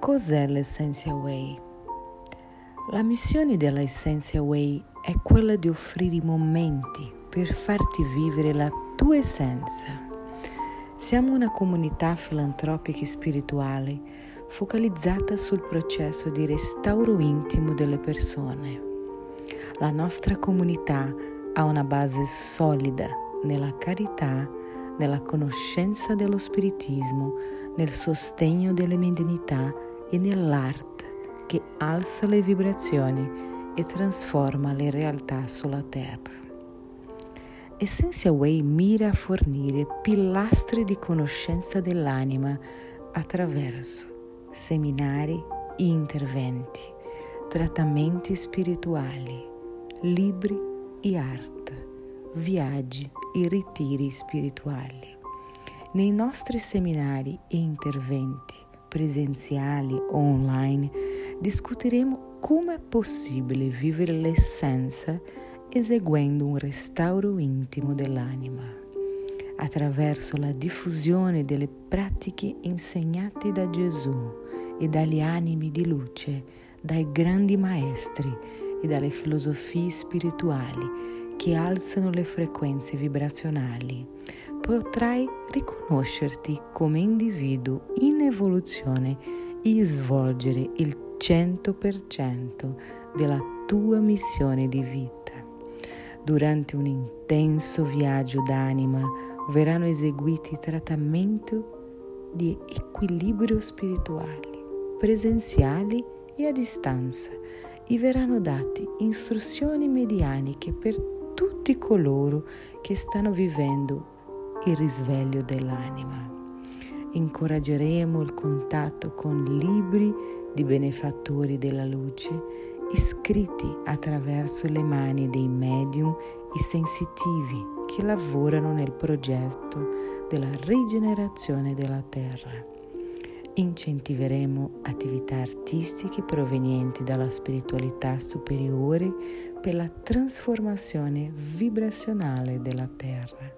Cos'è l'Essentia Way? La missione della Way è quella di offrire momenti per farti vivere la tua essenza. Siamo una comunità filantropica e spirituale focalizzata sul processo di restauro intimo delle persone. La nostra comunità ha una base solida nella carità, nella conoscenza dello spiritismo, nel sostegno delle medianità e nell'arte che alza le vibrazioni e trasforma le realtà sulla Terra. Essentia Way mira a fornire pilastri di conoscenza dell'anima attraverso seminari e interventi, trattamenti spirituali, libri e arte, viaggi e ritiri spirituali. Nei nostri seminari e interventi presenziali o online discuteremo come è possibile vivere l'essenza eseguendo un restauro intimo dell'anima attraverso la diffusione delle pratiche insegnate da Gesù e dagli animi di luce, dai grandi maestri e dalle filosofie spirituali che alzano le frequenze vibrazionali, potrai riconoscerti come individuo in evoluzione e svolgere il 100% della tua missione di vita. Durante un intenso viaggio d'anima verranno eseguiti trattamenti di equilibrio spirituali, presenziali e a distanza e verranno date istruzioni medianiche per tutti coloro che stanno vivendo il risveglio dell'anima. Incoraggeremo il contatto con libri di benefattori della luce iscritti attraverso le mani dei medium e sensitivi che lavorano nel progetto della rigenerazione della Terra incentiveremo attività artistiche provenienti dalla spiritualità superiore per la trasformazione vibrazionale della Terra.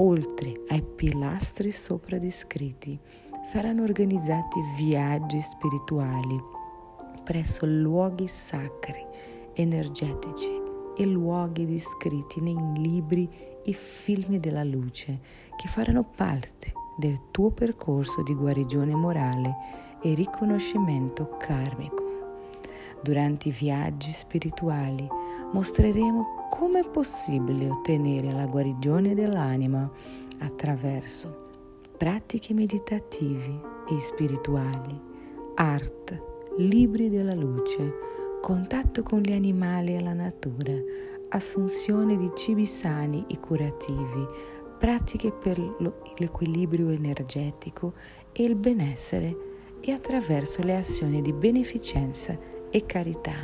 Oltre ai pilastri sopra descritti, saranno organizzati viaggi spirituali presso luoghi sacri, energetici e luoghi descritti nei libri e film della luce che faranno parte del tuo percorso di guarigione morale e riconoscimento karmico. Durante i viaggi spirituali mostreremo come è possibile ottenere la guarigione dell'anima attraverso pratiche meditative e spirituali, arte, libri della luce, contatto con gli animali e la natura, assunzione di cibi sani e curativi, pratiche per l'equilibrio energetico e il benessere e attraverso le azioni di beneficenza e carità.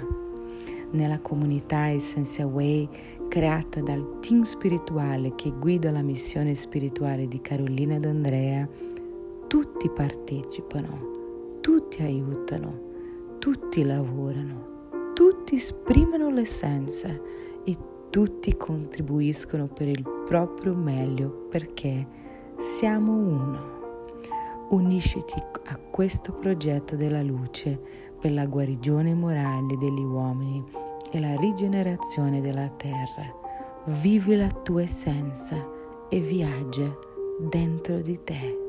Nella comunità Essentia Way creata dal team spirituale che guida la missione spirituale di Carolina D'Andrea, tutti partecipano, tutti aiutano, tutti lavorano, tutti esprimono l'essenza e tutti contribuiscono per il proprio meglio perché siamo uno. Unisciti a questo progetto della luce per la guarigione morale degli uomini e la rigenerazione della terra. Vivi la tua essenza e viaggia dentro di te.